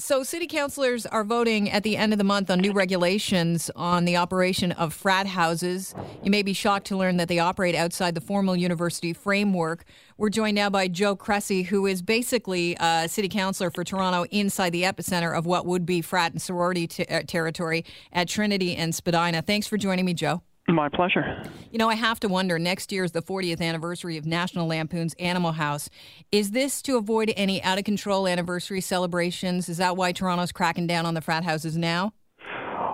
So, city councilors are voting at the end of the month on new regulations on the operation of frat houses. You may be shocked to learn that they operate outside the formal university framework. We're joined now by Joe Cressy, who is basically a city councilor for Toronto inside the epicenter of what would be frat and sorority t- uh, territory at Trinity and Spadina. Thanks for joining me, Joe. My pleasure. You know, I have to wonder next year is the 40th anniversary of National Lampoon's Animal House. Is this to avoid any out of control anniversary celebrations? Is that why Toronto's cracking down on the frat houses now?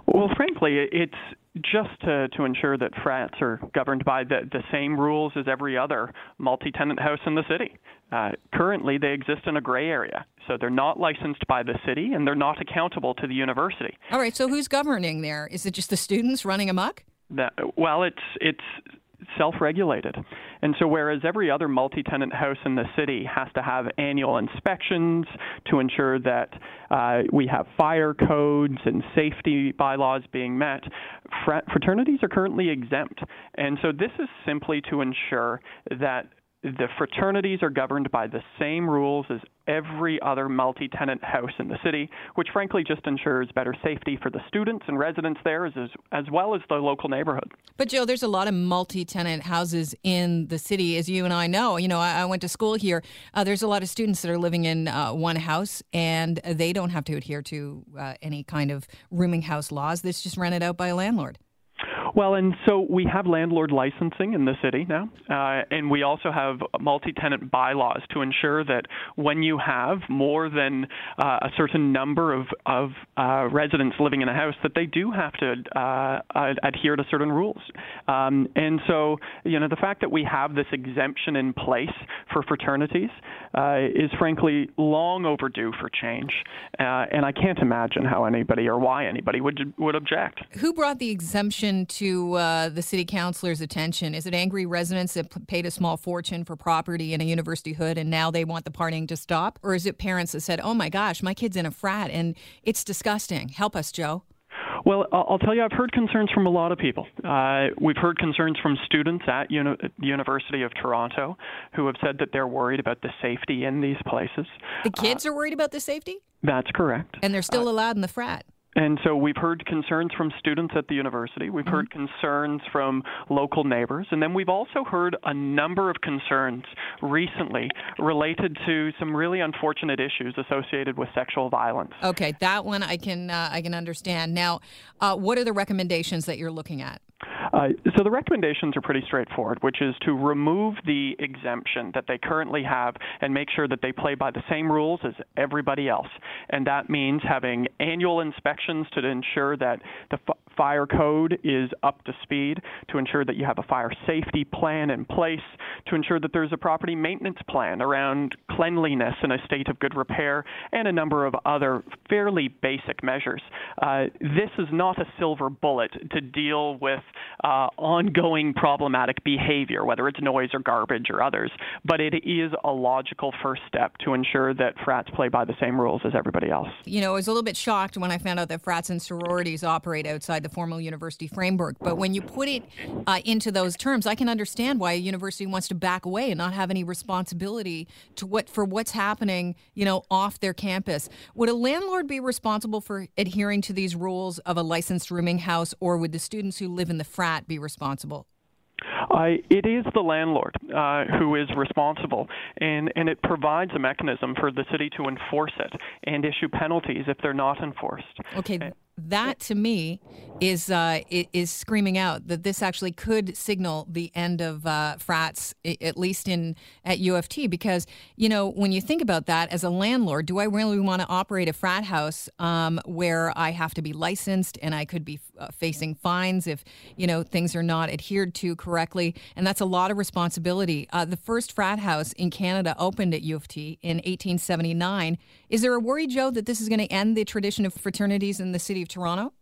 Well, frankly, it's just to, to ensure that frats are governed by the, the same rules as every other multi tenant house in the city. Uh, currently, they exist in a gray area. So they're not licensed by the city and they're not accountable to the university. All right, so who's governing there? Is it just the students running amok? That, well, it's it's self-regulated. And so whereas every other multi-tenant house in the city has to have annual inspections to ensure that uh, we have fire codes and safety bylaws being met, fraternities are currently exempt. And so this is simply to ensure that the fraternities are governed by the same rules as every other multi tenant house in the city, which frankly just ensures better safety for the students and residents there as, as well as the local neighborhood. But, Joe, there's a lot of multi tenant houses in the city, as you and I know. You know, I, I went to school here. Uh, there's a lot of students that are living in uh, one house and they don't have to adhere to uh, any kind of rooming house laws. This just rented out by a landlord. Well, and so we have landlord licensing in the city now, uh, and we also have multi-tenant bylaws to ensure that when you have more than uh, a certain number of of uh, residents living in a house, that they do have to uh, adhere to certain rules. Um, and so, you know, the fact that we have this exemption in place for fraternities uh, is frankly long overdue for change, uh, and I can't imagine how anybody or why anybody would would object. Who brought the exemption to to uh, the city councilor's attention? Is it angry residents that p- paid a small fortune for property in a university hood and now they want the partying to stop? Or is it parents that said, oh my gosh, my kid's in a frat and it's disgusting? Help us, Joe. Well, I'll tell you, I've heard concerns from a lot of people. Uh, we've heard concerns from students at uni- the University of Toronto who have said that they're worried about the safety in these places. The kids uh, are worried about the safety? That's correct. And they're still uh, allowed in the frat? And so we've heard concerns from students at the university. We've heard mm-hmm. concerns from local neighbors. And then we've also heard a number of concerns recently related to some really unfortunate issues associated with sexual violence. Okay, that one I can uh, I can understand. Now, uh, what are the recommendations that you're looking at? Uh, so the recommendations are pretty straightforward, which is to remove the exemption that they currently have and make sure that they play by the same rules as everybody else. And that means having annual inspections to ensure that the fire code is up to speed, to ensure that you have a fire safety plan in place, to ensure that there's a property maintenance plan around cleanliness and a state of good repair, and a number of other fairly basic measures. Uh, this is not a silver bullet to deal with uh, ongoing problematic behavior, whether it's noise or garbage or others, but it is a logical first step to ensure that frats play by the same rules as everybody else. You know, I was a little bit shocked when I found out that frats and sororities operate outside the formal university framework, but when you put it uh, into those terms, I can understand why a university wants to back away and not have any responsibility to what for what's happening, you know, off their campus. Would a landlord be responsible for adhering to these rules of a licensed rooming house, or would the students who live in the frat be responsible? Uh, it is the landlord uh, who is responsible, and, and it provides a mechanism for the city to enforce it and issue penalties if they're not enforced. Okay, that to me is uh, is screaming out that this actually could signal the end of uh, frats, at least in at U of T. Because you know, when you think about that as a landlord, do I really want to operate a frat house um, where I have to be licensed and I could be uh, facing fines if you know things are not adhered to correctly? And that's a lot of responsibility. Uh, the first frat house in Canada opened at U of T in 1879. Is there a worry, Joe, that this is going to end the tradition of fraternities in the city? Toronto?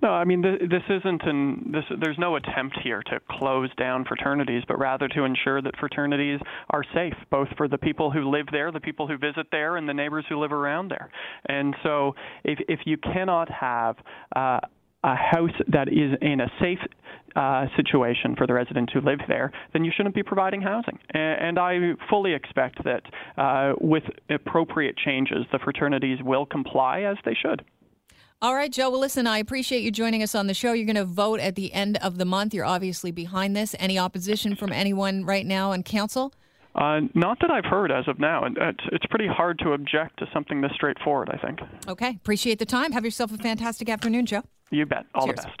No, I mean this isn't an this. There's no attempt here to close down fraternities, but rather to ensure that fraternities are safe, both for the people who live there, the people who visit there, and the neighbors who live around there. And so, if if you cannot have uh, a house that is in a safe uh, situation for the residents who live there, then you shouldn't be providing housing. And, and I fully expect that uh, with appropriate changes, the fraternities will comply as they should. All right, Joe. Well, listen, I appreciate you joining us on the show. You're going to vote at the end of the month. You're obviously behind this. Any opposition from anyone right now on council? Uh, not that I've heard as of now. And it's, it's pretty hard to object to something this straightforward, I think. Okay. Appreciate the time. Have yourself a fantastic afternoon, Joe. You bet. All Cheers. the best.